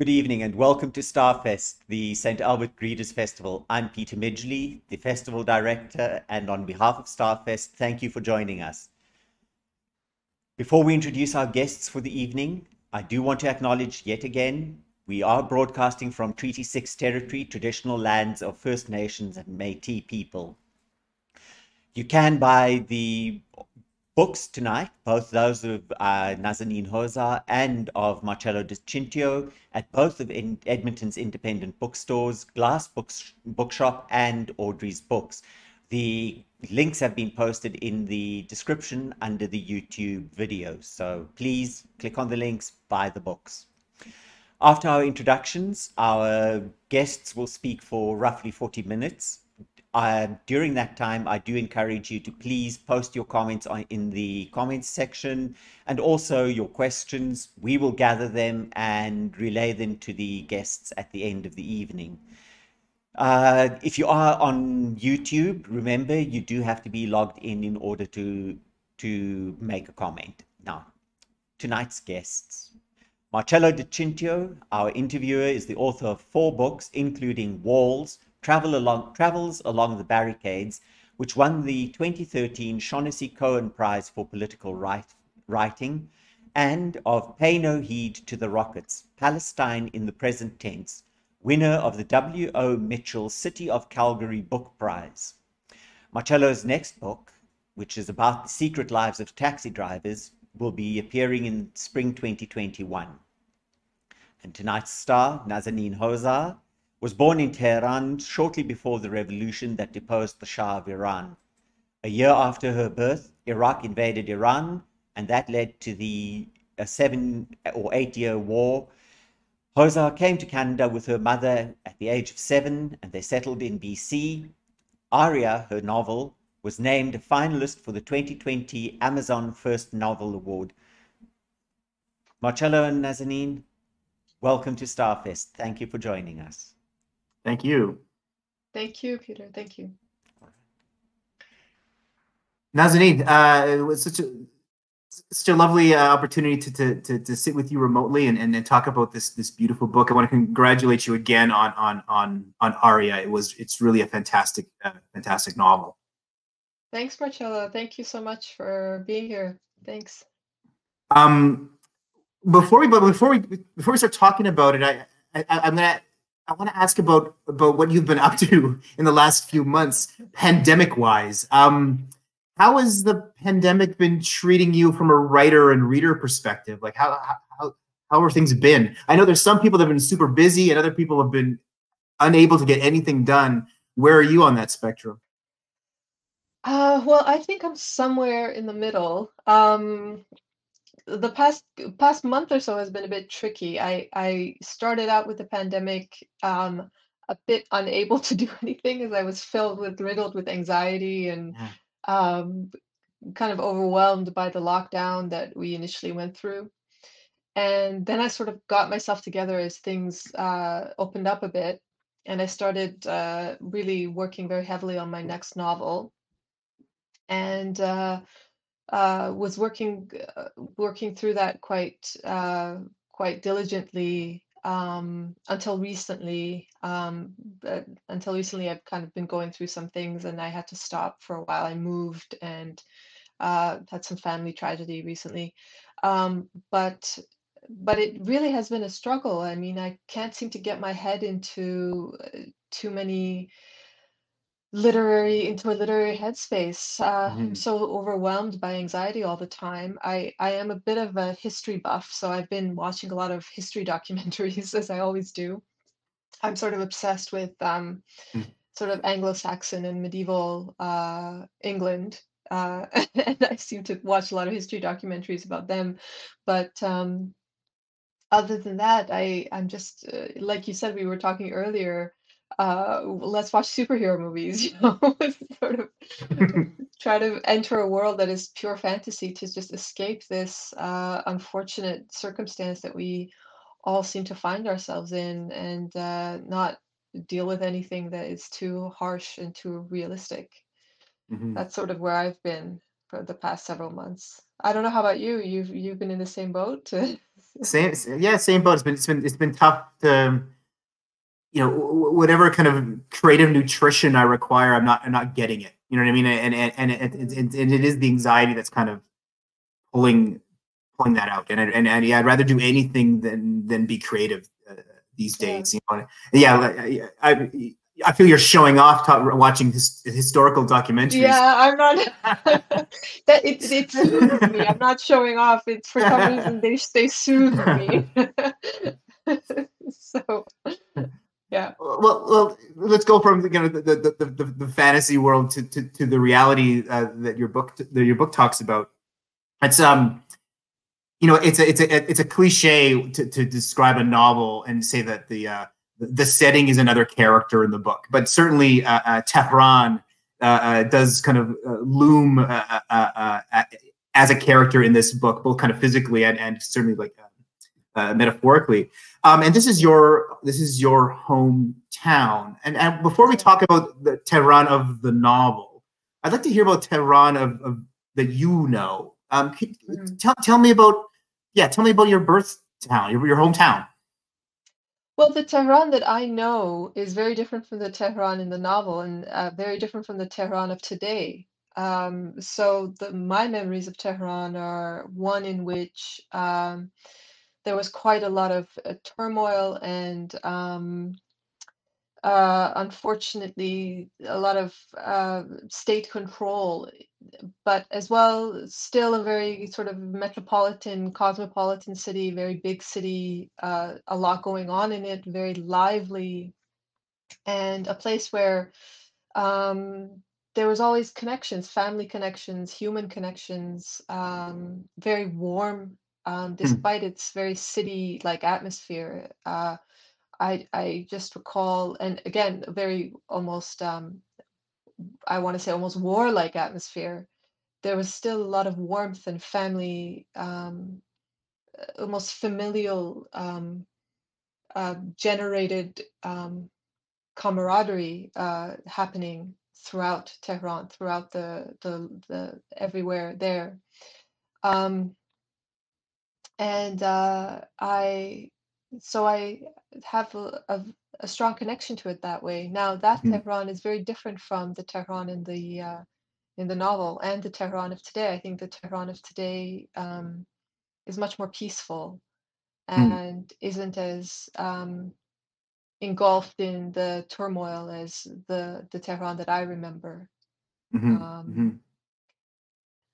Good evening and welcome to Starfest, the St. Albert Readers Festival. I'm Peter Midgley, the festival director, and on behalf of Starfest, thank you for joining us. Before we introduce our guests for the evening, I do want to acknowledge yet again we are broadcasting from Treaty 6 territory, traditional lands of First Nations and Metis people. You can buy the books tonight, both those of uh, Nazanin Hozar and of Marcello Di Cintio at both of in Edmonton's independent bookstores, Glass Books, Bookshop and Audrey's Books. The links have been posted in the description under the YouTube video. So please click on the links, buy the books. After our introductions, our guests will speak for roughly 40 minutes. Uh, during that time, I do encourage you to please post your comments on, in the comments section and also your questions. We will gather them and relay them to the guests at the end of the evening. Uh, if you are on YouTube, remember you do have to be logged in in order to to make a comment. Now, tonight's guests. Marcello Di Cintio, our interviewer, is the author of four books, including Walls, Travel along, Travels Along the Barricades, which won the 2013 Shaughnessy Cohen Prize for Political Writing, and of Pay No Heed to the Rockets, Palestine in the Present Tense, winner of the W.O. Mitchell City of Calgary Book Prize. Marcello's next book, which is about the secret lives of taxi drivers, will be appearing in spring 2021. And tonight's star, Nazanin Hozar, was born in Tehran shortly before the revolution that deposed the Shah of Iran. A year after her birth, Iraq invaded Iran, and that led to the a seven or eight year war. Hozar came to Canada with her mother at the age of seven, and they settled in BC. Aria, her novel, was named a finalist for the 2020 Amazon First Novel Award. Marcello and Nazanin, welcome to Starfest. Thank you for joining us. Thank you. Thank you, Peter. Thank you. Nazanin, uh, it was such a such a lovely uh, opportunity to, to, to to sit with you remotely and, and, and talk about this this beautiful book. I want to congratulate you again on on on on Aria. It was it's really a fantastic uh, fantastic novel. Thanks, Marcello. Thank you so much for being here. Thanks. Um, before we but before we before we start talking about it, I, I I'm gonna I want to ask about about what you've been up to in the last few months, pandemic wise. Um, how has the pandemic been treating you from a writer and reader perspective? Like how how how are things been? I know there's some people that have been super busy and other people have been unable to get anything done. Where are you on that spectrum? Uh, well, I think I'm somewhere in the middle. Um, the past past month or so has been a bit tricky. I I started out with the pandemic um, a bit unable to do anything as I was filled with riddled with anxiety and Yeah. um, kind of overwhelmed by the lockdown that we initially went through. And then I sort of got myself together as things uh, opened up a bit, and I started uh, really working very heavily on my next novel and uh, uh, was working uh, working through that quite uh, quite diligently um, until recently. Um, until recently, I've kind of been going through some things, and I had to stop for a while. I moved and uh, had some family tragedy recently, um, but but it really has been a struggle. I mean, I can't seem to get my head into uh, too many literary into a literary headspace. Uh, I'm Mhm. so overwhelmed by anxiety all the time. I I am a bit of a history buff, so I've been watching a lot of history documentaries as I always do. I'm sort of obsessed with um, Mm. sort of Anglo-Saxon and medieval uh, England. Uh, and I seem to watch a lot of history documentaries about them. But um, other than that, I I'm just uh, like you said, we were talking earlier. Uh, let's watch superhero movies, you know, sort of try to enter a world that is pure fantasy to just escape this uh, unfortunate circumstance that we all seem to find ourselves in, and uh, not deal with anything that is too harsh and too realistic. Mhm. That's sort of where I've been for the past several months. I don't know how about you. You've you've been in the same boat? Same, yeah, same boat. It's been, it's been, it's been tough to, you know, whatever kind of creative nutrition I require, I'm not, I'm not getting it. You know what I mean? And and and it, it, it, and it is the anxiety that's kind of pulling, pulling that out. And and, and yeah, I'd rather do anything than than be creative uh, these days. You know, yeah, I, I, I feel you're showing off watching his, historical documentaries. Yeah, I'm not. that it it soothes me. I'm not showing off. It's for some reason they they soothe me. so, yeah. well, well, let's go from you know the the, the, the, fantasy world to, to, to the reality uh, that your book that your book talks about. It's um, you know, it's a it's a it's a cliche to, to describe a novel and say that the uh, the setting is another character in the book, but certainly uh, uh, Tehran uh, uh, does kind of uh, loom as a character in this book, both kind of physically and, and certainly like metaphorically. Um, and this is your this is your hometown. And, and before we talk about the Tehran of the novel, I'd like to hear about Tehran of, of that you know. Um, could- Mhm. tell tell me about yeah, tell me about your birth town, your, your hometown. Well, the Tehran that I know is very different from the Tehran in the novel, and uh, very different from the Tehran of today. Um, so the my memories of Tehran are one in which um, there was quite a lot of uh, turmoil and um, uh, unfortunately a lot of uh, state control, but as well still a very sort of metropolitan, cosmopolitan city, very big city, uh, a lot going on in it, very lively, and a place where um, there was always connections, family connections, human connections, um, very warm, um, despite its very city-like atmosphere. Uh, I I just recall, and again, a very almost um, I want to say almost warlike atmosphere. There was still a lot of warmth and family, um, almost familial um, uh, generated um, camaraderie uh, happening throughout Tehran, throughout the the, the everywhere there. Um, and uh, I so I have a, a, a strong connection to it that way. Now that Mhm. Tehran is very different from the Tehran in the uh, in the novel and the Tehran of today. I think the Tehran of today um, is much more peaceful Mm. and isn't as um, engulfed in the turmoil as the the Tehran that I remember. Mhm, Um, mhm,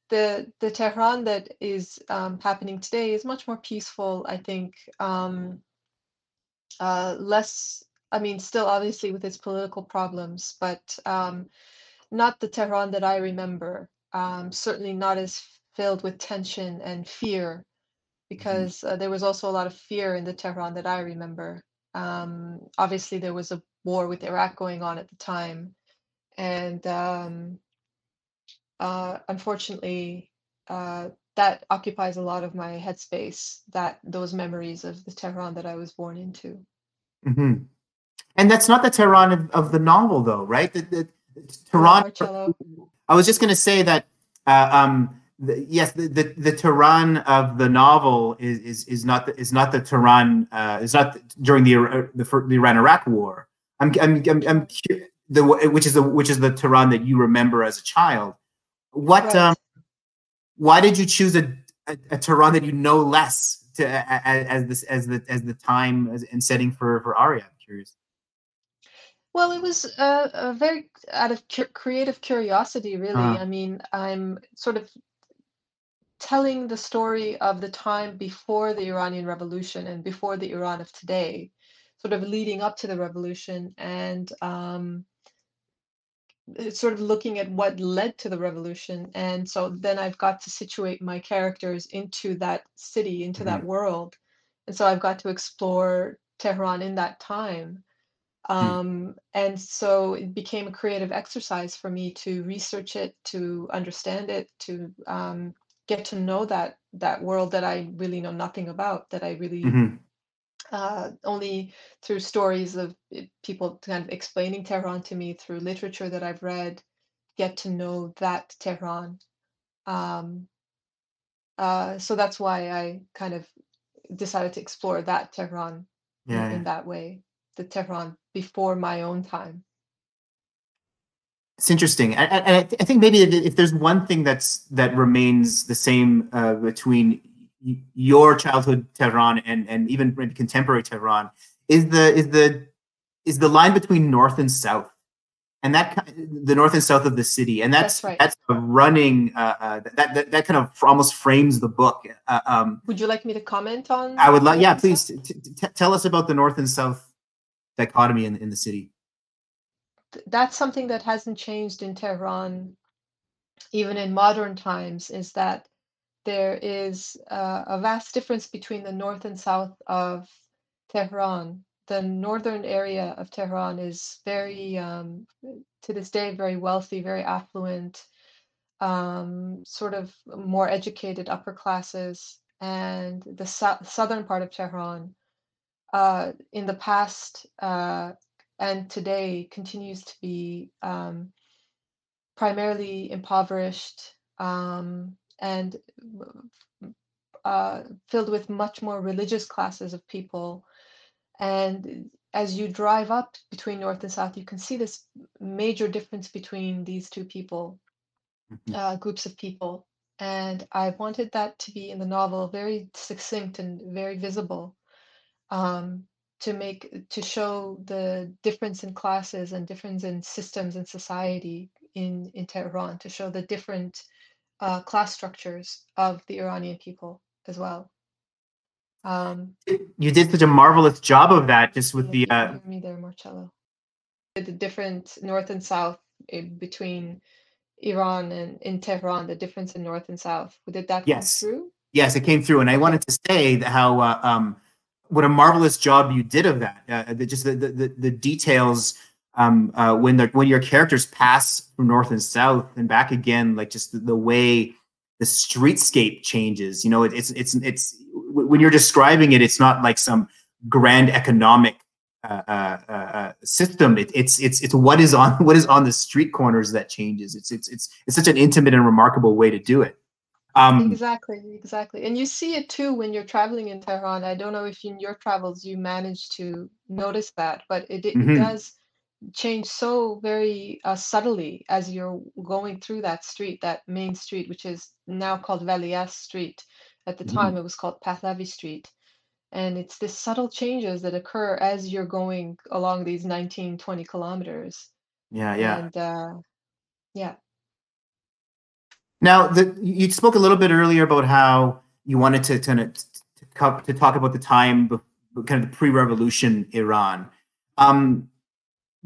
the the Tehran that is um, happening today is much more peaceful. I think um, uh, less. I mean, still obviously with its political problems, but um, not the Tehran that I remember. Um, certainly not as filled with tension and fear, because uh, there was also a lot of fear in the Tehran that I remember. Um, obviously, there was a war with Iraq going on at the time, and um, uh, unfortunately, uh, that occupies a lot of my headspace. That those memories of the Tehran that I was born into. mhm. And that's not the Tehran of, of the novel, though, right? The, the, Hello, Tehran. Marcello. I was just going to say that, uh, um, the, yes, the, the the Tehran of the novel is is is not the, is not the Tehran. Uh, is not during the Ira- the, the Iran Iraq War. I'm I'm I'm, I'm the which is the which is the Tehran that you remember as a child. What Right. um, why did you choose a, a, a Tehran that you know less to a- a- as this as the as the time as, and setting for for Aria? I'm curious. Well, it was a, a very out of cu- creative curiosity, really. Uh-huh. I mean, I'm sort of telling the story of the time before the Iranian Revolution and before the Iran of today, sort of leading up to the revolution, and um, sort of looking at what led to the revolution. And so then I've got to situate my characters into that city, into that world. And so I've got to explore Tehran in that time. Um, and so it became a creative exercise for me to research it, to understand it, to um, get to know that that world that I really know nothing about, that I really Mhm. Uh, only through stories of people kind of explaining Tehran to me through literature that I've read, get to know that Tehran. Um, uh, so that's why I kind of decided to explore that Tehran in, Yeah, in that way, the Tehran before my own time. It's interesting. And I, I, I think maybe if, there's one thing that's that remains the same uh, between your childhood Tehran and and even contemporary Tehran is the is the is the line between north and south, and that the north and south of the city, and that's That's right. that's a running uh, uh, that, that that kind of almost frames the book. Uh, um, Would you like me to comment on? I would like, yeah, please t- t- t- tell us about the north and south dichotomy in in the city. That's something that hasn't changed in Tehran, even in modern times, is that there is uh, a vast difference between the north and south of Tehran. The northern area of Tehran is very, um, to this day, very wealthy, very affluent, um, sort of more educated upper classes. And the sou- southern part of Tehran, uh, in the past uh, and today, continues to be um, primarily impoverished um, and uh, filled with much more religious classes of people. And as you drive up between north and south, you can see this major difference between these two people, Mhm. uh, groups of people. And I wanted that to be in the novel very succinct and very visible um, to make to show the difference in classes and difference in systems and society in in Tehran, to show the different uh, class structures of the Iranian people as well. Um, You did such a marvelous job of that, just with yeah, the uh, me there, Marcello. The different north and south between Iran and in Tehran, the difference in north and south. Did that come Yes. through? Yes, it came through, and I wanted to say that how uh, um, what a marvelous job you did of that. Uh, the, just the the the details um, uh, when the when your characters pass from north and south and back again, like just the, the way the streetscape changes. You know, it, it's it's it's when you're describing it, it's not like some grand economic uh, uh, uh, uh, system. It, it's it's it's what is on what is on the street corners that changes. It's it's it's it's such an intimate and remarkable way to do it. Um, Exactly, exactly. And you see it too when you're traveling in Tehran. I don't know if in your travels you managed to notice that, but it, it Mhm. does change so very uh, subtly as you're going through that street, that main street, which is now called Valiasr Street. At the Mhm. time, it was called Pahlavi Street. And it's this subtle changes that occur as you're going along these 19, 20 kilometers. yeah, yeah. And uh, yeah. Now, the, you spoke a little bit earlier about how you wanted to kind of to, to talk about the time, kind of the pre-revolution Iran. Um,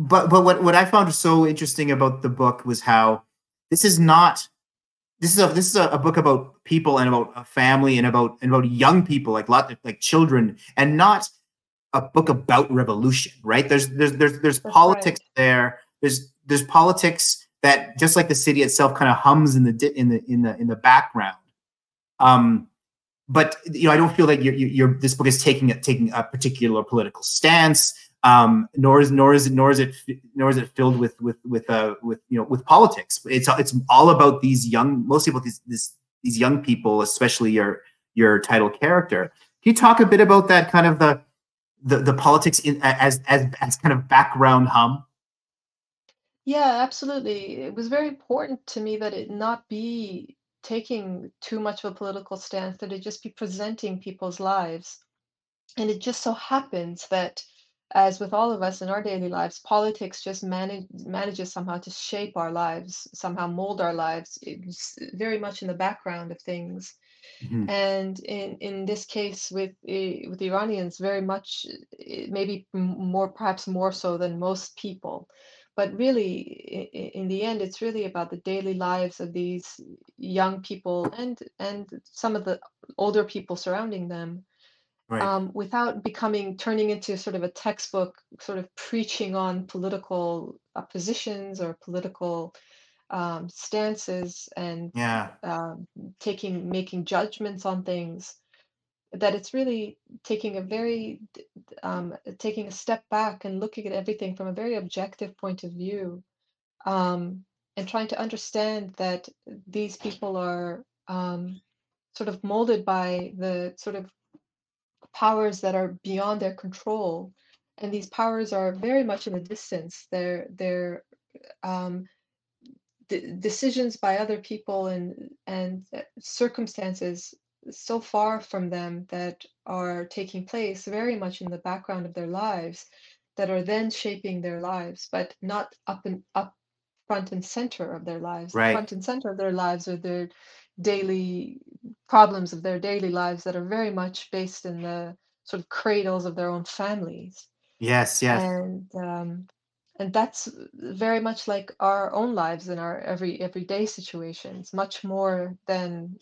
but but what what I found so interesting about the book was how this is not this is a this is a, a book about people and about a family and about and about young people like lot like children and not a book about revolution right? There's there's there's there's That's politics there. There's there's politics that just like the city itself kind of hums in the in the in the in the background. Um but you know i don't feel like you're, you're you're- this book is taking a taking a particular political stance um nor is nor is it nor is it nor is it filled with with with uh with you know with politics it's it's all about these young mostly about these this these young people especially your your title character can you talk a bit about that kind of the the, the politics in as as as kind of background hum Yeah, absolutely. It was very important to me that it not be taking too much of a political stance, that it just be presenting people's lives. And it just so happens that, as with all of us in our daily lives, politics just manage, manages somehow to shape our lives, somehow mold our lives. It's very much in the background of things. Mhm. And in, in this case, with eh, with the Iranians, very much, eh, maybe more, perhaps more so than most people but really in the end it's really about the daily lives of these young people and and some of the older people surrounding them right. um, without becoming turning into sort of a textbook sort of preaching on political uh, positions or political um, stances and yeah. um, taking making judgments on things that it's really taking a very um, taking a step back and looking at everything from a very objective point of view um, and trying to understand that these people are um, sort of molded by the sort of powers that are beyond their control, and these powers are very much in the distance. They're they're um, d- decisions by other people and and uh, circumstances so far from them that are taking place very much in the background of their lives that are then shaping their lives but not up and up front and center of their lives Right. front and center of their lives are their daily problems of their daily lives that are very much based in the sort of cradles of their own families Yes, yes. and um, and that's very much like our own lives in our every everyday situations, much more than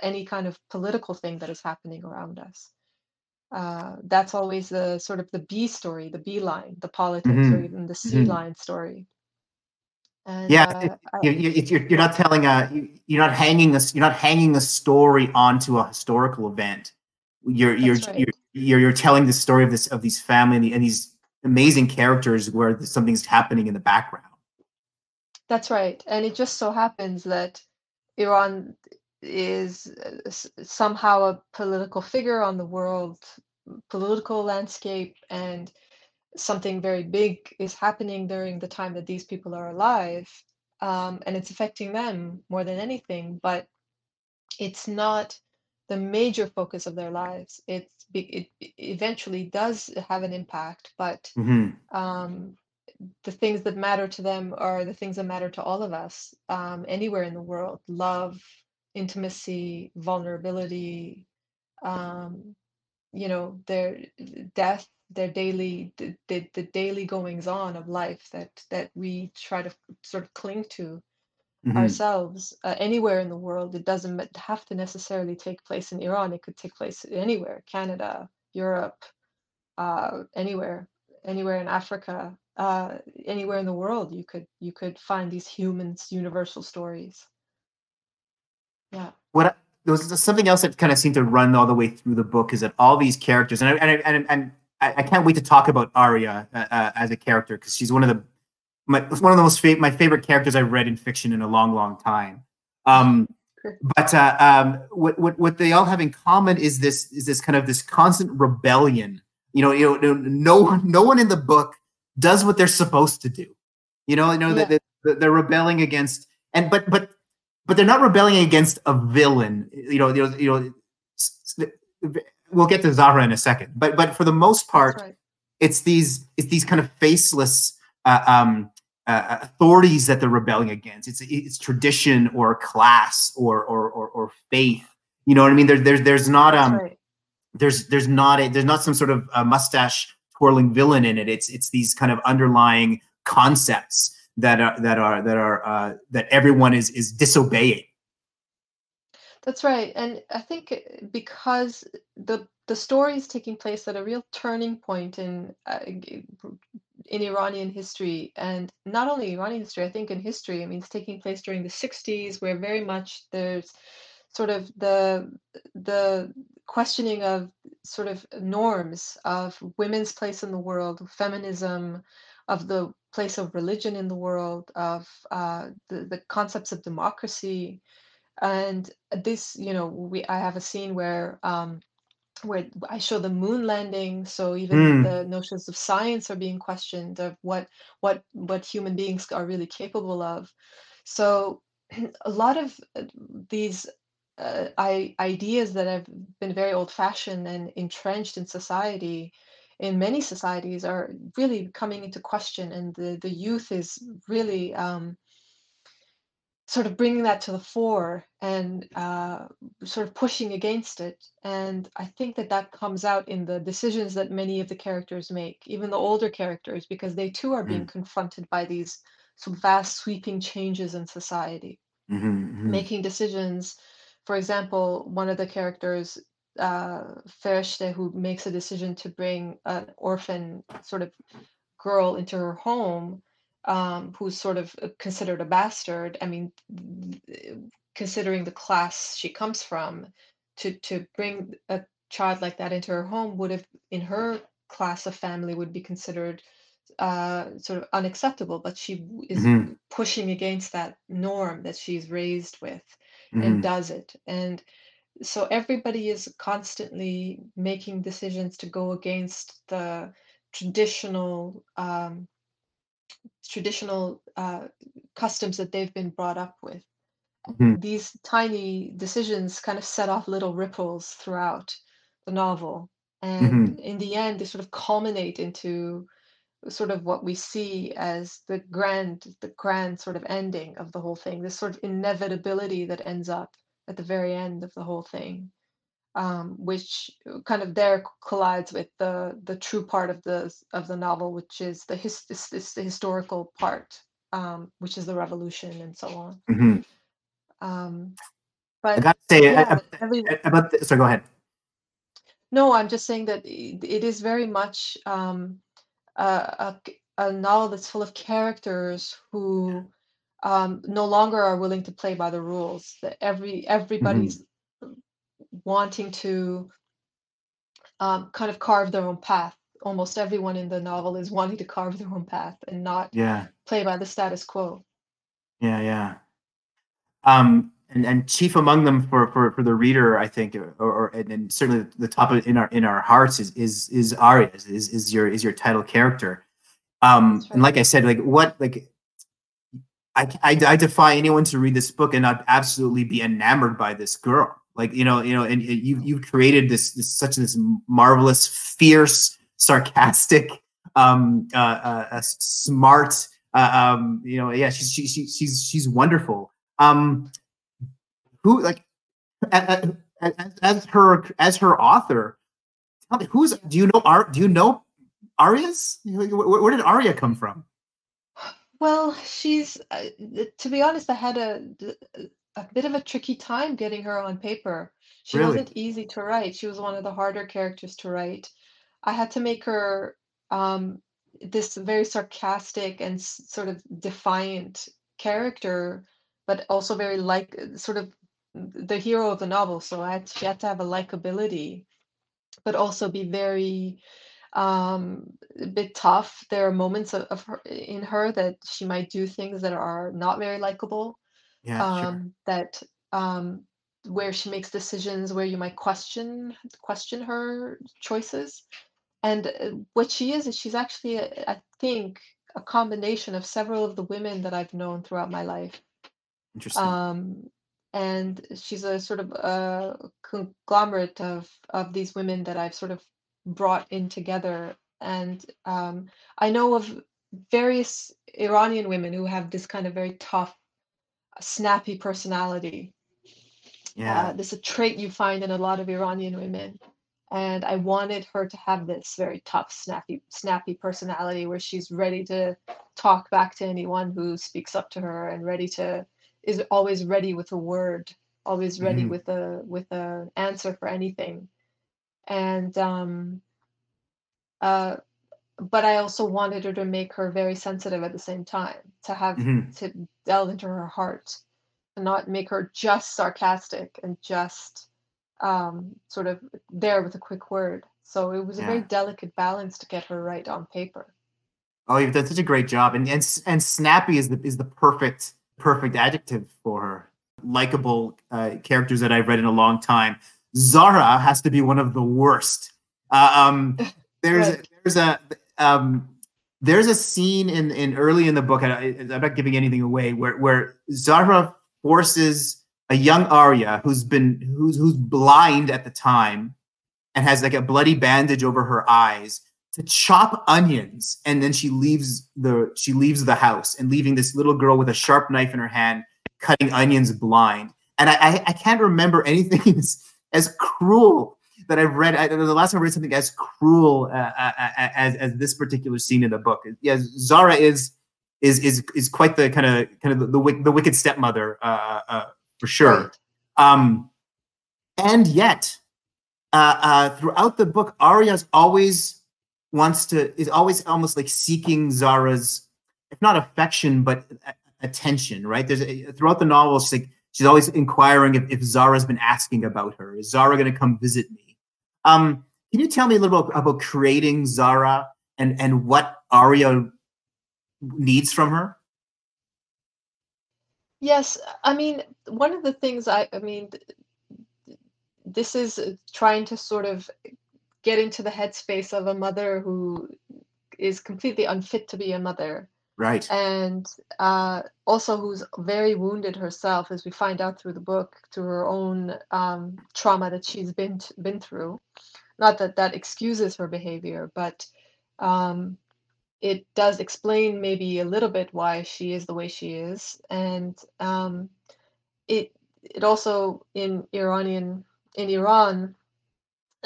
any kind of political thing that is happening around us. Uh, that's always the sort of the B story, the B line, the politics, or hmm even the C hmm line story. And Yeah, uh, you, you, you're, you're not telling a, you- you're not hanging a, you're not hanging a story onto a historical event. You're, you're, right. you're, you're, you're telling the story of this, of these family and, the- and these amazing characters where something's happening in the background. That's right. And it just so happens that Iran is uh, somehow a political figure on the world political landscape and something very big is happening during the time that these people are alive um, and it's affecting them more than anything but it's not the major focus of their lives. It's it eventually does have an impact but hmm um, the things that matter to them are the things that matter to all of us um, anywhere in the world love intimacy vulnerability um, you know their death their daily the, the, the daily goings on of life that that we try to sort of cling to hmm ourselves uh, anywhere in the world. It doesn't have to necessarily take place in iran. It could take place anywhere canada europe uh, anywhere anywhere in africa uh, anywhere in the world you could you could find these humans universal stories. Yeah. What I- there was something else that kind of seemed to run all the way through the book is that all these characters, and I, and I, and, and I, I can't wait to talk about Aria uh, uh, as a character because she's one of the my one of the most fa- my favorite characters I've read in fiction in a long, long time. Um, but uh, um, what, what what they all have in common is this is this kind of this constant rebellion. You know, you know, no one no one in the book does what they're supposed to do. You know, you know Yeah. that that they're rebelling against, and but but but they're not rebelling against a villain. You know, you know, you know. We'll get to Zahra in a second, but but for the most part, right it's these it's these kind of faceless uh, um, uh, authorities that they're rebelling against. It's it's tradition or class or or or, or faith. You know what I mean? There, there's there's not um right there's there's not a there's not some sort of uh mustache twirling villain in it. It's it's these kind of underlying concepts that are that are that are uh, that everyone is is disobeying. That's right. And I think uh, because the the story is taking place at a real turning point in uh, in Iranian history, and not only Iranian history, I think in history. I mean, it's taking place during the 60s, where very much there's sort of the the questioning of sort of norms of women's place in the world, feminism, of the place of religion in the world, of uh, the the concepts of democracy and this you know we i have a scene where um where i show the moon landing so even Hmm. the notions of science are being questioned of what what what human beings are really capable of so a lot of uh, these uh, I, ideas that have been very old fashioned and entrenched in society in many societies are really coming into question and the, the youth is really um, sort of bringing that to the fore and uh, sort of pushing against it. And I think that that comes out in the decisions that many of the characters make, even the older characters, because they too are being Mm. confronted by these some vast sweeping changes in society, Mhm, mhm. making decisions. For example, one of the characters, uh, who makes a decision to bring an orphan sort of girl into her home um, who's sort of uh, considered a bastard. I mean, considering the class she comes from, to to bring a child like that into her home would have, in her class of family, would be considered uh, sort of unacceptable. But she is Mhm, pushing against that norm that she's raised with and mhm. does it. And so everybody is constantly making decisions to go against the traditional um, traditional uh, customs that they've been brought up with. Mhm. These tiny decisions kind of set off little ripples throughout the novel, and Mhm. in the end, they sort of culminate into sort of what we see as the grand the grand sort of ending of the whole thing this sort of inevitability that ends up at the very end of the whole thing um, which kind of there collides with the the true part of the of the novel which is the his, this, this, the historical part um, which is the revolution and so on Mhm. um, I but gotta say yeah uh, but every uh, about the, sorry, go ahead. no i'm just saying that i- it is very much um, a, a, a novel that's full of characters who um, no longer are willing to play by the rules. That every Mhm. everybody's wanting to um, kind of carve their own path. Almost everyone in the novel is wanting to carve their own path and not Yeah, play by the status quo. yeah, yeah. Um, and and chief among them for for for the reader, I think, or, or and, and certainly the top of in our in our hearts is is is Aria is is your is your title character. Um, That's and like I said, like what like I, I I defy anyone to read this book and not absolutely be enamored by this girl. Like you know you know, and you you've created this this such this marvelous, fierce, sarcastic, um, uh, uh, uh, smart. Uh, um, you know, yeah, she's she, she, she's she's wonderful. Um, who like as, as, her as her author? Who's do you know? Ar, do you know Arias? Where, where did Aria come from? Well, she's uh, to be honest, I had a a bit of a tricky time getting her on paper. She Really? wasn't easy to write. She was one of the harder characters to write. I had to make her um, this very sarcastic and s- sort of defiant character, but also very like sort of the hero of the novel. So I had, she had to have a likability, but also be very um a bit tough there are moments of, of her in her that she might do things that are not very likable Yeah, um that um where she makes decisions where you might question question her choices and uh, what she is is she's actually a, i think a combination of several of the women that i've known throughout my life Interesting. um and she's a sort of a conglomerate of of these women that I've sort of brought in together. And um, I know of various Iranian women who have this kind of very tough, snappy personality. Yeah. Uh, this is a trait you find in a lot of Iranian women. And I wanted her to have this very tough, snappy, snappy personality where she's ready to talk back to anyone who speaks up to her and ready to is always ready with a word, always ready Mhm. with a with an answer for anything. And um, uh, but I also wanted her to make her very sensitive at the same time, to have Mhm. to delve into her heart, and not make her just sarcastic and just um, sort of there with a quick word. So it was a very delicate balance to get her right on paper. Oh, you've done such a great job, and and and snappy is the is the perfect perfect adjective for her. Likable uh, characters that I've read in a long time. Zahra has to be one of the worst. Uh, um, there's Right. there's a um, there's a scene in in early in the book. I, I'm not giving anything away. Where where Zahra forces a young Aria who's been who's who's blind at the time and has like a bloody bandage over her eyes to chop onions and then she leaves the she leaves the house and leaving this little girl with a sharp knife in her hand cutting onions blind and i i, I can't remember anything as, as cruel that i've read I, the last time i read something as cruel uh, uh, uh, as as this particular scene in the book yes zahra is is is is quite the kind of kind of the, the, the wicked stepmother uh, uh, for sure um and yet uh, uh, throughout the book, Aria's always wants to is always almost like seeking Zahra's, if not affection, but attention. Right? There's a, throughout the novel, she's like she's always inquiring if, if Zahra's been asking about her. Is Zahra going to come visit me? Um, can you tell me a little bit about creating Zahra and and what Aria needs from her? Yes, I mean, one of the things I, I mean, this is trying to sort of get into the headspace of a mother who is completely unfit to be a mother Right. and uh, also who's very wounded herself, as we find out through the book, through her own um, trauma that she's been t- been through. Not that that excuses her behavior, but um, it does explain maybe a little bit why she is the way she is, and um, it it also in Iranian in Iran,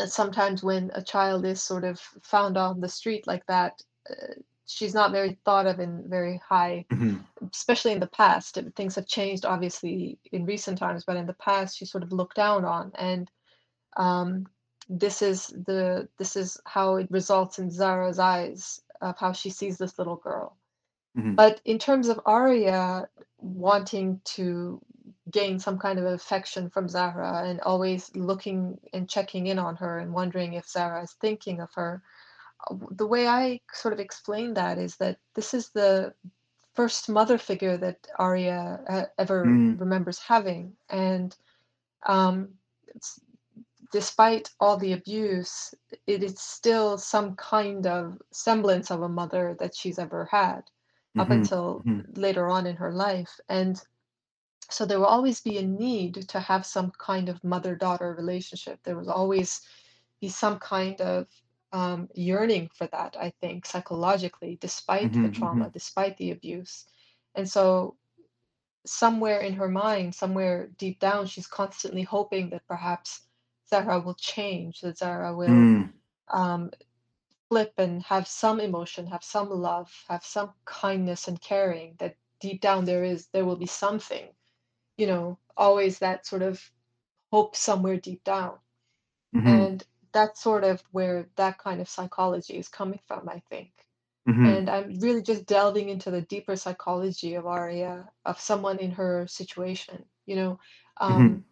sometimes when a child is sort of found on the street like that. Uh, she's not very thought of in very high hmm especially in the past. Things have changed obviously in recent times but in the past she's sort of looked down on. And um, this is the this is how it results in zahra's eyes of how she sees this little girl. Hmm but in terms of Aria wanting to gain some kind of affection from Zahra and always looking and checking in on her and wondering if Zahra is thinking of her, the way I sort of explain that is that this is the first mother figure that Aria uh, ever Mm. remembers having. And um, it's, despite all the abuse, it is still some kind of semblance of a mother that she's ever had up hmm until hmm later on in her life. And so there will always be a need to have some kind of mother daughter relationship. There will always be some kind of um, yearning for that, I think, psychologically, despite the hmm trauma, despite the abuse. And so somewhere in her mind, somewhere deep down, she's constantly hoping that perhaps Zahra will change, that Zahra will Mm. um, flip and have some emotion, have some love, have some kindness and caring, that deep down there is, there will be something, you know, always that sort of hope somewhere deep down. hmm And that's sort of where that kind of psychology is coming from, I think. hmm And I'm really just delving into the deeper psychology of Aria, of someone in her situation. You know, hmm um,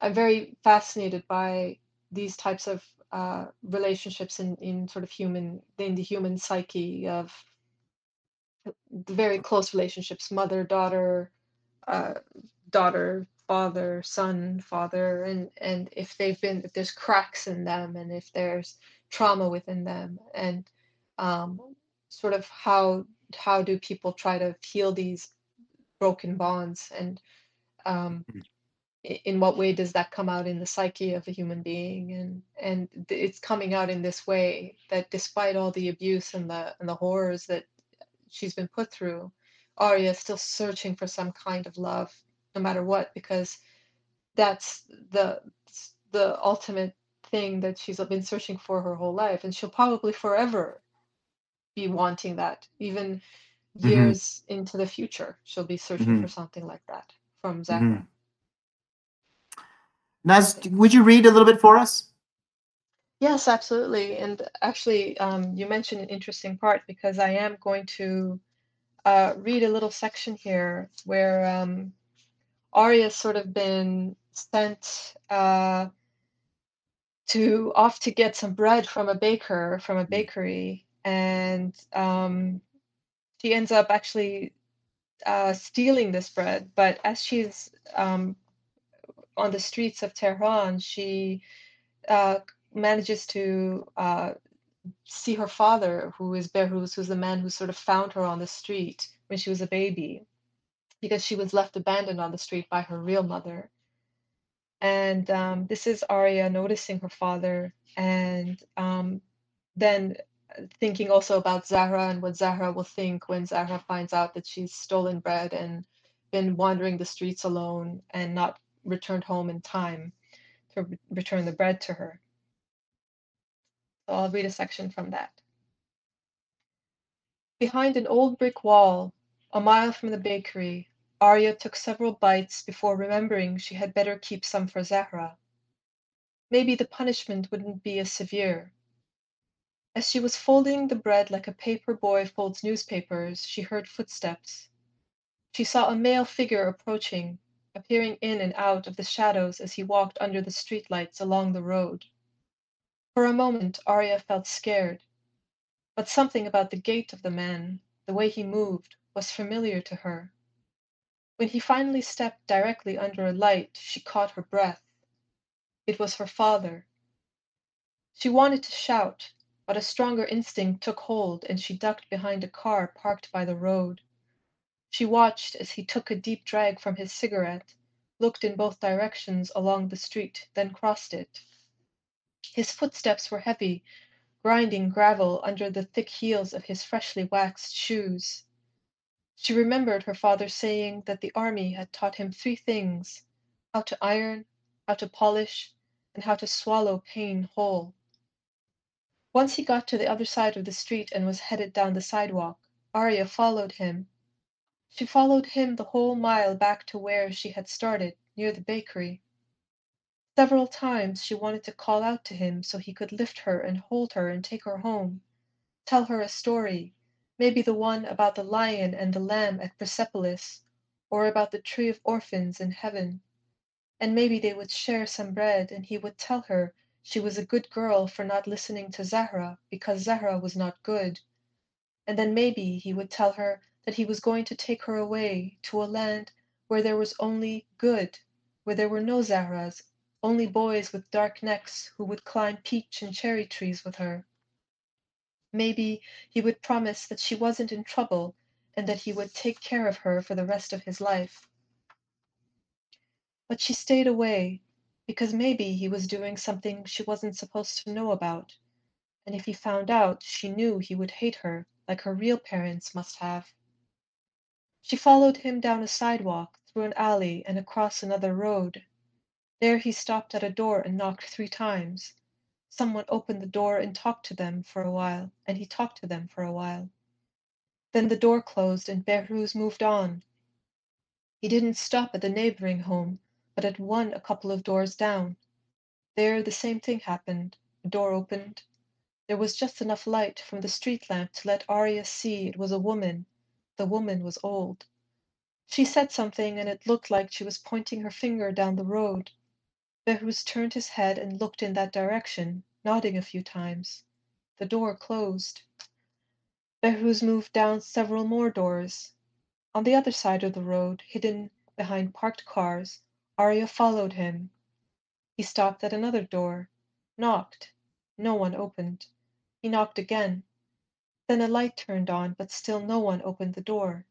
I'm very fascinated by these types of uh, relationships in, in sort of human, in the human psyche of the very close relationships, mother, daughter, uh, daughter, father, son, father, and and if they've been if there's cracks in them and if there's trauma within them and um, sort of how how do people try to heal these broken bonds and um, in what way does that come out in the psyche of a human being? And and it's coming out in this way that despite all the abuse and the and the horrors that she's been put through Aria is still searching for some kind of love no matter what because that's the the ultimate thing that she's been searching for her whole life and she'll probably forever be wanting that even hmm years into the future she'll be searching hmm for something like that from hmm Zahra Naz, would you read a little bit for us? Yes, absolutely. And actually, um, you mentioned an interesting part because I am going to uh, read a little section here where um, Aria's sort of been sent uh, to off to get some bread from a baker from a Mm. bakery, and um, she ends up actually uh, stealing this bread. But as she's um, on the streets of Tehran, she uh, manages to uh, see her father, who is Behruz, who's the man who sort of found her on the street when she was a baby, because she was left abandoned on the street by her real mother. And um, this is Aria noticing her father, and um, then uh, thinking also about Zahra and what Zahra will think when Zahra finds out that she's stolen bread and been wandering the streets alone and not returned home in time to re- return the bread to her. So I'll read a section from that. Behind an old brick wall, a mile from the bakery, Aria took several bites before remembering she had better keep some for Zahra. Maybe the punishment wouldn't be as severe. As she was folding the bread like a paper boy folds newspapers, she heard footsteps. She saw a male figure approaching, appearing in and out of the shadows as he walked under the streetlights along the road. For a moment, Aria felt scared, but something about the gait of the man, the way he moved, was familiar to her. When he finally stepped directly under a light, she caught her breath. It was her father. She wanted to shout, but a stronger instinct took hold and she ducked behind a car parked by the road. She watched as he took a deep drag from his cigarette, looked in both directions along the street, then crossed it. His footsteps were heavy, grinding gravel under the thick heels of his freshly waxed shoes. She remembered her father saying that the army had taught him three things how to iron, how to polish, and how to swallow pain whole. Once he got to the other side of the street and was headed down the sidewalk, Aria followed him. She followed him the whole mile back to where she had started, near the bakery. Several times she wanted to call out to him so he could lift her and hold her and take her home, tell her a story, maybe the one about the lion and the lamb at Persepolis, or about the tree of orphans in heaven. And maybe they would share some bread and he would tell her she was a good girl for not listening to Zahra because Zahra was not good. And then maybe he would tell her that he was going to take her away to a land where there was only good, where there were no Zahras, only boys with dark necks who would climb peach and cherry trees with her. Maybe he would promise that she wasn't in trouble and that he would take care of her for the rest of his life. But she stayed away because maybe he was doing something she wasn't supposed to know about. And if he found out, she knew he would hate her like her real parents must have. She followed him down a sidewalk, through an alley, and across another road. There he stopped at a door and knocked three times. Someone opened the door and talked to them for a while, and he talked to them for a while. Then the door closed and Behrooz moved on. He didn't stop at the neighboring home, but at one a couple of doors down. There the same thing happened. A door opened. There was just enough light from the street lamp to let Aria see it was a woman. The woman was old. She said something and it looked like she was pointing her finger down the road. Behrooz turned his head and looked in that direction, nodding a few times. The door closed. Behrooz moved down several more doors. On the other side of the road, hidden behind parked cars, Aria followed him. He stopped at another door, knocked. No one opened. He knocked again. Then a light turned on, but still no one opened the door.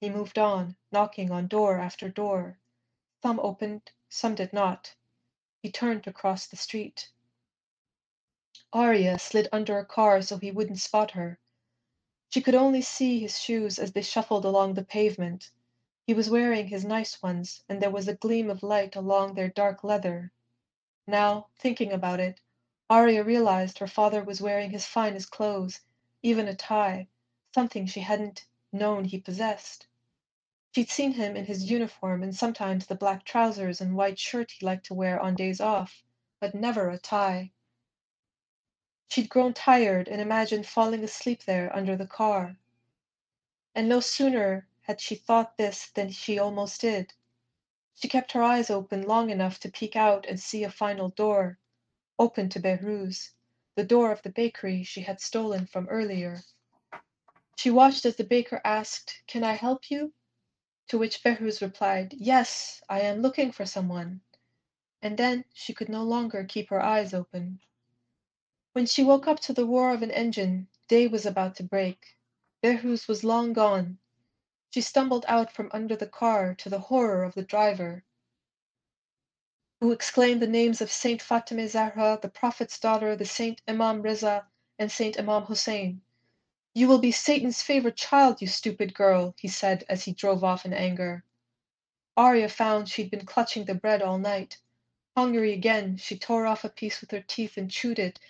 He moved on, knocking on door after door. Some opened, some did not. He turned to cross the street. Aria slid under a car so he wouldn't spot her. She could only see his shoes as they shuffled along the pavement. He was wearing his nice ones, and there was a gleam of light along their dark leather. Now, thinking about it, Aria realized her father was wearing his finest clothes, even a tie, something she hadn't known he possessed. She'd seen him in his uniform and sometimes the black trousers and white shirt he liked to wear on days off, but never a tie. She'd grown tired and imagined falling asleep there under the car. And no sooner had she thought this than she almost did. She kept her eyes open long enough to peek out and see a final door, open to Behrooz, the door of the bakery she had stolen from earlier. She watched as the baker asked, Can I help you? To which Behrooz replied, Yes, I am looking for someone. And then she could no longer keep her eyes open. When she woke up to the roar of an engine, day was about to break. Behrooz was long gone, she stumbled out from under the car to the horror of the driver, who exclaimed the names of Saint Fatimeh Zahra, the Prophet's daughter, the Saint Imam Reza, and Saint Imam Hussein. You will be Satan's favorite child, you stupid girl, he said as he drove off in anger. Aria found she'd been clutching the bread all night. Hungry again, she tore off a piece with her teeth and chewed it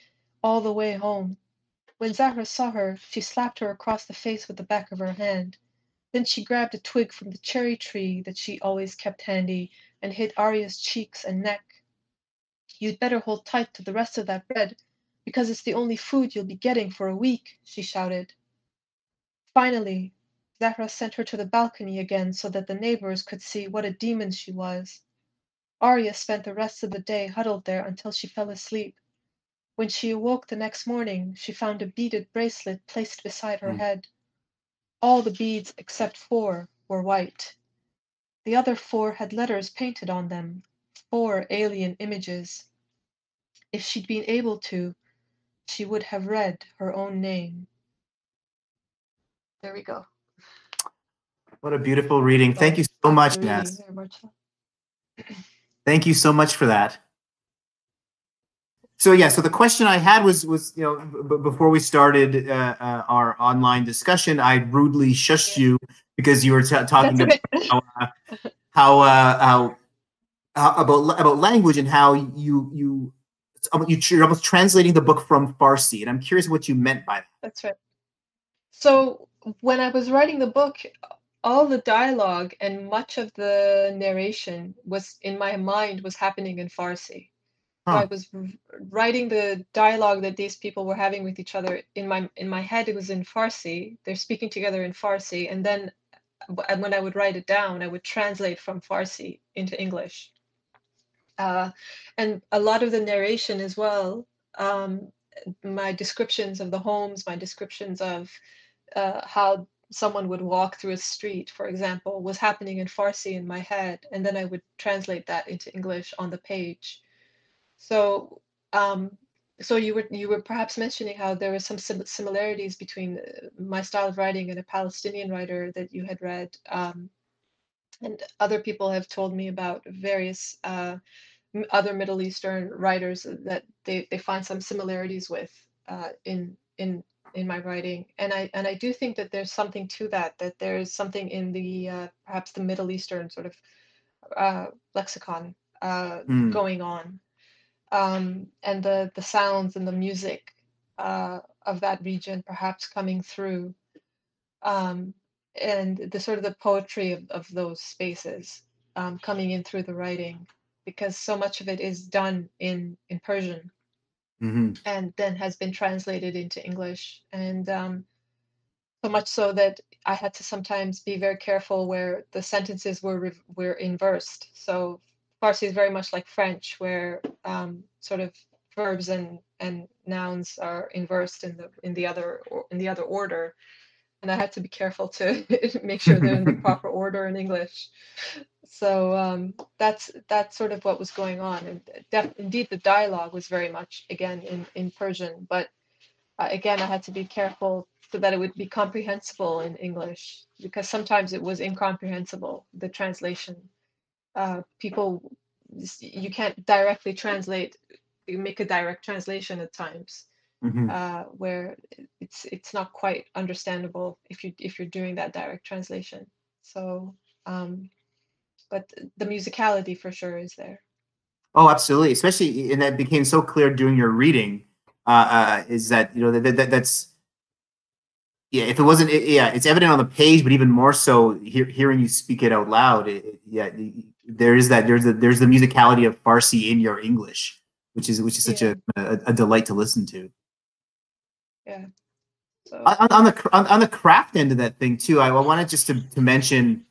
all the way home. When Zahra saw her, she slapped her across the face with the back of her hand. Then she grabbed a twig from the cherry tree that she always kept handy and hit Aria's cheeks and neck. You'd better hold tight to the rest of that bread, because it's the only food you'll be getting for a week, she shouted. Finally, Zahra sent her to the balcony again so that the neighbors could see what a demon she was. Aria spent the rest of the day huddled there until she fell asleep. When she awoke the next morning, she found a beaded bracelet placed beside her Mm. head. All the beads except four were white. The other four had letters painted on them, four alien images, If she'd been able to, she would have read her own name. There we go. What a beautiful reading. Thank you so much, Reading Ness. very much. Thank you so much for that. So yeah, so the question I had was was you know b- before we started uh, uh, our online discussion, I rudely shushed you because you were t- talking about okay. how uh, how, how about about language and how you you it's almo- you- you're almost translating the book from Farsi, and I'm curious what you meant by that. That's right. So when I was writing the book, all the dialogue and much of the narration was in my mind was happening in Farsi. So I was writing the dialogue that these people were having with each other in my in my head. It was in Farsi. They're speaking together in Farsi, and then when I would write it down, I would translate from Farsi into English. Uh, and a lot of the narration as well. Um, my descriptions of the homes, my descriptions of uh, how someone would walk through a street, for example, was happening in Farsi in my head, and then I would translate that into English on the page. So, um, so you were you were perhaps mentioning how there were some sim- similarities between uh, my style of writing and a Palestinian writer that you had read, um, and other people have told me about various uh, other Middle Eastern writers that they, they find some similarities with uh, in in in my writing, and I and I do think that there's something to that. That there's something in the uh, perhaps the Middle Eastern sort of uh, lexicon uh, Hmm. going on, um, and the the sounds and the music uh, of that region perhaps coming through, um, and the sort of the poetry of, of those spaces um, coming in through the writing, because so much of it is done in in Persian hmm and then has been translated into English, and um, so much so that I had to sometimes be very careful where the sentences were rev- were inversed. So Farsi is very much like French, where um, sort of verbs and and nouns are inversed in the in the other in the other order, and I had to be careful to make sure they're in the proper order in English. So um, that's that's sort of what was going on, and def- indeed the dialogue was very much again in in Persian, but uh, again I had to be careful so that it would be comprehensible in English because sometimes it was incomprehensible the translation. Uh, people you can't directly translate you make a direct translation at times hmm uh, where it's it's not quite understandable if you if you're doing that direct translation. So, um, but the musicality for sure is there. Oh, absolutely. Especially, and that became so clear during your reading. Uh, uh, is that you know that, that that's yeah. If it wasn't, it, yeah, it's evident on the page, but even more so hear, hearing you speak it out loud. It, it- yeah, there is that. There's the there's the musicality of Farsi in your English, which is which is such Yeah. a, a a delight to listen to. Yeah. So on, on the on, on the craft end of that thing too, I, I wanted just to, to mention.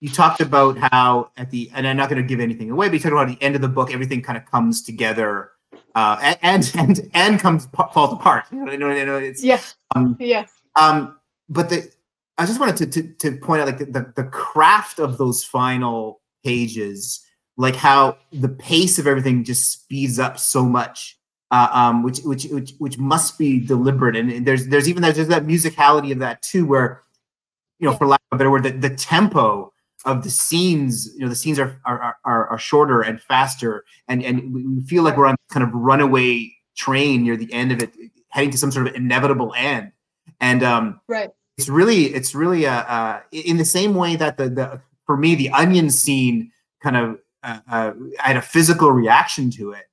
You talked about how at the and I'm not going to give anything away, but you talked about at the end of the book, everything kind of comes together, uh, and and and, comes falls apart. You know, you know, you know, it's yeah, um, yeah, um, but the I just wanted to, to to point out like the, the the craft of those final pages, like how the pace of everything just speeds up so much, uh, um, which which which which must be deliberate. And, and there's there's even that there's that musicality of that too, where you know, Yeah. for lack of a better word, the, the tempo of the scenes, you know, the scenes are are are, are shorter and faster, and and we feel like we're on kind of runaway train near the end of it, heading to some sort of inevitable end. And um, right, it's really it's really uh, uh in the same way that the the for me the onion scene kind of uh, uh, I had a physical reaction to it.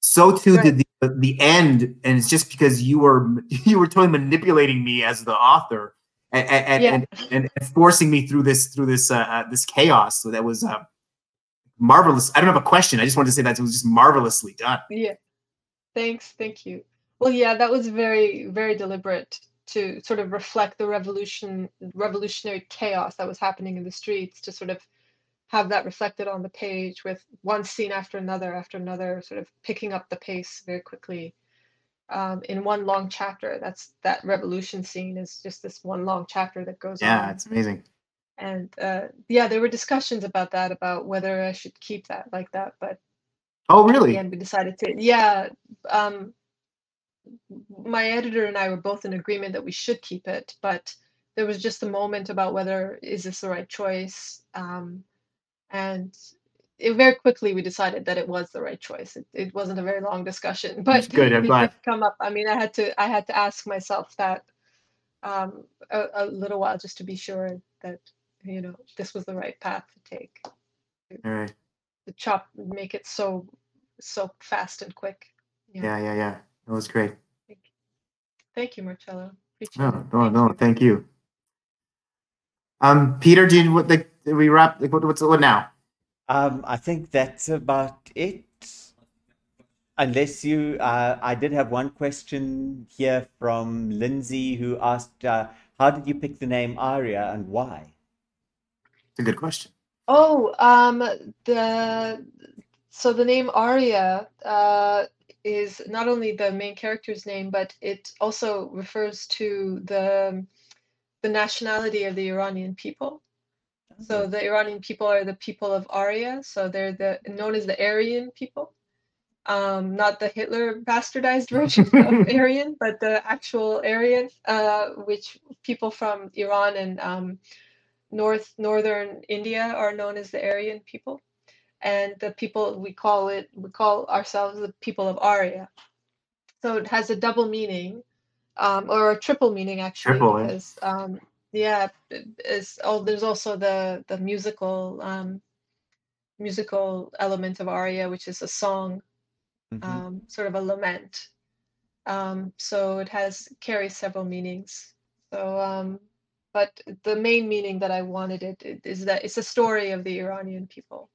So too did the the end, and it's just because you were you were totally manipulating me as the author and and, Yeah. and, and, forcing me through this through this uh, uh, this chaos. So that was uh, marvelous. I don't have a question. I just wanted to say that it was just marvelously done. yeah. Thanks, thank you. Well, yeah, that was very very deliberate to sort of reflect the revolution revolutionary chaos that was happening in the streets to sort of have that reflected on the page with one scene after another after another sort of picking up the pace very quickly um, in one long chapter that's that revolution scene is just this one long chapter that goes Yeah, on Yeah, it's amazing. and uh, yeah there were discussions about that about whether i should keep that like that but Oh, really? And we decided to. Yeah, um, my editor and I were both in agreement that we should keep it, but there was just a moment about whether is this the right choice, um, and it, very quickly we decided that it was the right choice. It, it wasn't a very long discussion, That's but good. I'm glad. come up. I mean, I had to I had to ask myself that um, a, a little while just to be sure that you know this was the right path to take. All right. The chop make it so so fast and quick. Yeah, yeah, yeah. That was great. Thank you, Marcello. Appreciate No, no, Thank no. you. Thank you. Um, Peter, did what? Like, we wrap? Like, what, what's what now? Um, I think that's about it. Unless you, uh, I did have one question here from Lindsay who asked, uh, how did you pick the name Aria and why? It's a good question. Oh, um, the so the name Aria uh, is not only the main character's name, but it also refers to the the nationality of the Iranian people. So the Iranian people are the people of Arya, so they're the known as the Aryan people. Um, not the Hitler bastardized version of Aryan, but the actual Aryan, uh, which people from Iran and um, north northern India are known as the Aryan people, and the people we call it we call ourselves the people of Arya. So it has a double meaning, um, or a triple meaning actually, Triple, eh? because um, yeah, it's oh there's also the the musical um, musical element of aria which is a song, Mhm. um, sort of a lament. Um, so it has carries several meanings. So, um, but the main meaning that I wanted it, it is that it's a story of the Iranian people.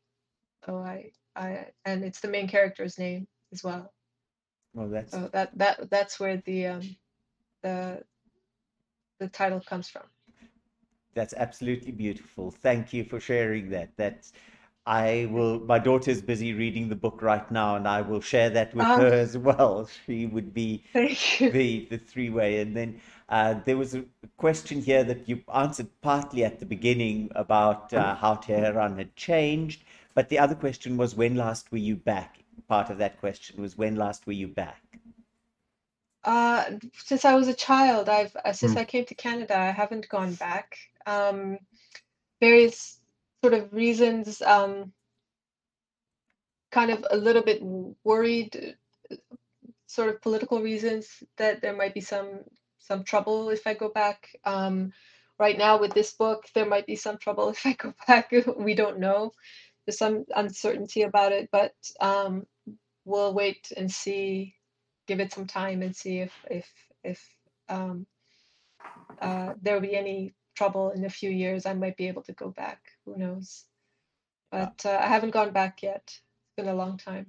So I, I, and it's the main character's name as well. Well, that's So that that that's where the um, the the title comes from. That's absolutely beautiful. Thank you for sharing that. That's I will my daughter's busy reading the book right now and I will share that with Ah. her as well. She would be the the three way and then uh, there was a question here that you answered partly at the beginning about uh, how Tehran had changed, but the other question was when last were you back? Part of that question was when last were you back? Uh, since I was a child, I've uh, since Hmm. I came to Canada, I haven't gone back. Um, various sort of reasons, um, kind of a little bit worried, sort of political reasons that there might be some some trouble if I go back. Um, right now with this book, there might be some trouble if I go back. We don't know. There's some uncertainty about it, but um, we'll wait and see give it some time and see if if if um, uh, there will be any trouble in a few years. I might be able to go back. Who knows? But uh, I haven't gone back yet. It's been a long time.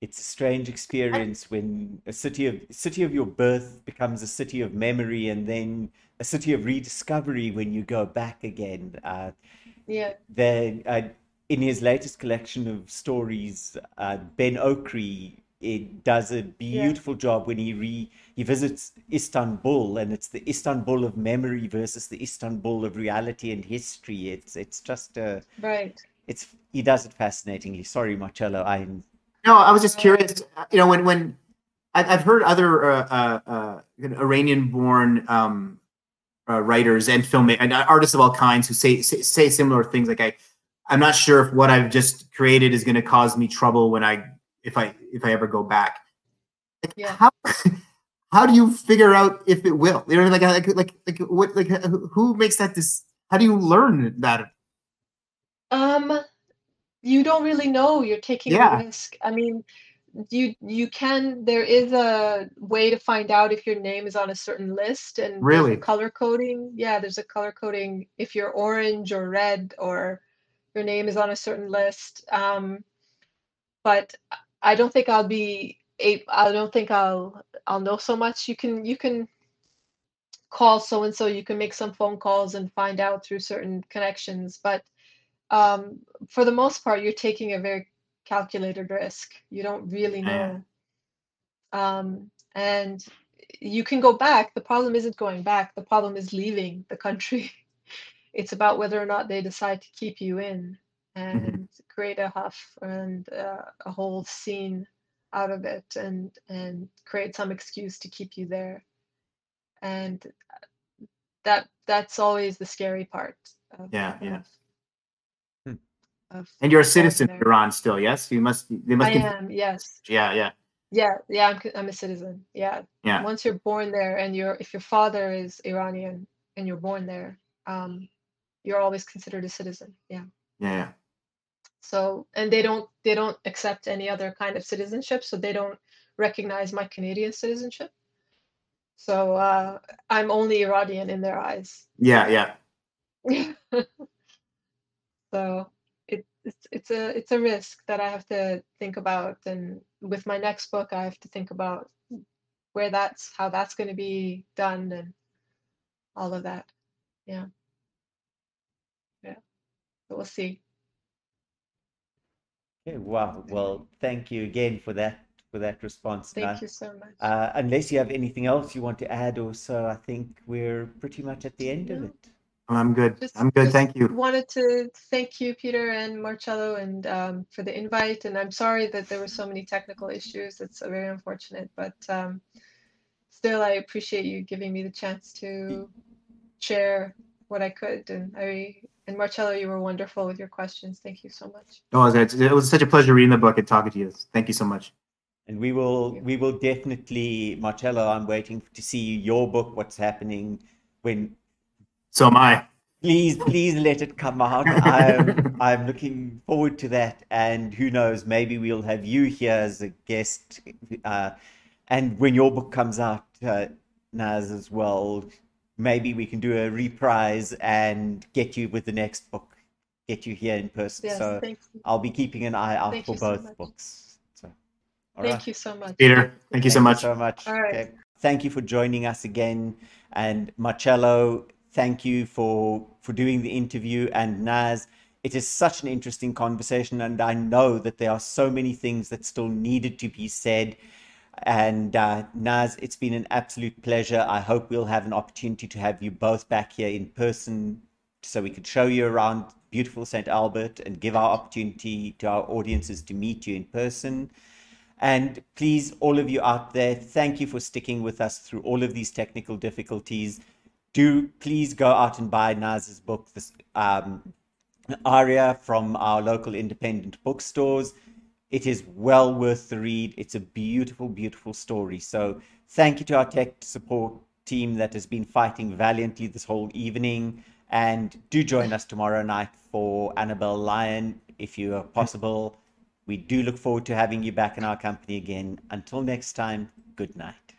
It's a strange experience when a city of city of your birth becomes a city of memory and then a city of rediscovery when you go back again. Uh, Yeah. there, uh, in his latest collection of stories, uh, Ben Okri it does a beautiful job when he re he visits Istanbul, and it's the Istanbul of memory versus the Istanbul of reality and history. It's it's just a Right. it's he does it fascinatingly. Sorry, Marcello, I'm No, I was just curious. uh, You know, when when I- I've heard other uh, uh, uh, Iranian-born um, uh, writers and filmmakers and artists of all kinds who say, say say similar things. Like I, I'm not sure if what I've just created is going to cause me trouble when I if I if I ever go back. Like, Yeah. How how do you figure out if it will? You know, like like like like what like who makes that this? How do you learn that? Um, you don't really know. You're taking Yeah. a risk. I mean, you you can. There is a way to find out if your name is on a certain list, and Really? color coding. Yeah, there's a color coding if you're orange or red or your name is on a certain list. Um, but I don't think I'll be. a- I don't think I'll I'll know so much. You can you can call so and so. You can make some phone calls and find out through certain connections, but um, for the most part, you're taking a very calculated risk. You don't really know. Um, and you can go back. The problem isn't going back. The problem is leaving the country. It's about whether or not they decide to keep you in. And create a huff and uh, a whole scene out of it and and create some excuse to keep you there and uh, that that's always the scary part of, Yeah, yeah. of, Hmm. of And you're a going citizen of. Iran still, yes? You must. They must. I give- am yes Yeah, yeah, yeah yeah I'm, c- I'm a citizen yeah yeah. once you're born there and you're if your father is Iranian and you're born there um you're always considered a citizen yeah Yeah, yeah. So and they don't they don't accept any other kind of citizenship so they don't recognize my canadian citizenship. So uh i'm only iranian in their eyes. Yeah, yeah. so it, it's it's a it's a risk that i have to think about and with my next book i have to think about where that's how that's going to be done and all of that. Yeah. Yeah. But we'll see Okay, wow. Well, thank you again for that for that response. thank Now, you so much uh, unless you have anything else you want to add or so, I think we're pretty much at the end of it. I'm good. Just- I'm good. just Thank you. Wanted to thank you, Peter and Marcello, and um, for the invite. And I'm sorry that there were so many technical issues. It's very unfortunate, but um, still, I appreciate you giving me the chance to share what I could. And I and Marcello, you were wonderful with your questions. Thank you so much. Oh, it was, such a pleasure reading the book and talking to you. Thank you so much. And we will we will definitely, Marcello, I'm waiting to see your book, what's happening when So am I. please please let it come out. I'm I'm looking forward to that. And who knows, maybe we'll have you here as a guest. Uh, and when your book comes out, uh, Naz, as well, maybe we can do a reprise and get you with the next book, get you here in person. Yes, so. I'll be keeping an eye out Thank for you so both books. So, Thank right. you so much. Peter, thank you so much. so much. All right. Okay. Thank you for joining us again. And Marcello, thank you for for doing the interview. And Naz, it is such an interesting conversation, and I know that there are so many things that still needed to be said. And uh, Naz, it's been an absolute pleasure. I hope we'll have an opportunity to have you both back here in person so we could show you around beautiful St. Albert and give our opportunity to our audiences to meet you in person. And please, all of you out there, thank you for sticking with us through all of these technical difficulties. Do please go out and buy Naz's book, this um, Aria, from our local independent bookstores. It is well worth the read. It's a beautiful, beautiful story. So, thank you to our tech support team that has been fighting valiantly this whole evening. And do join us tomorrow night for Annabel Lyon if you are possible. We do look forward to having you back in our company again. Until next time, good night.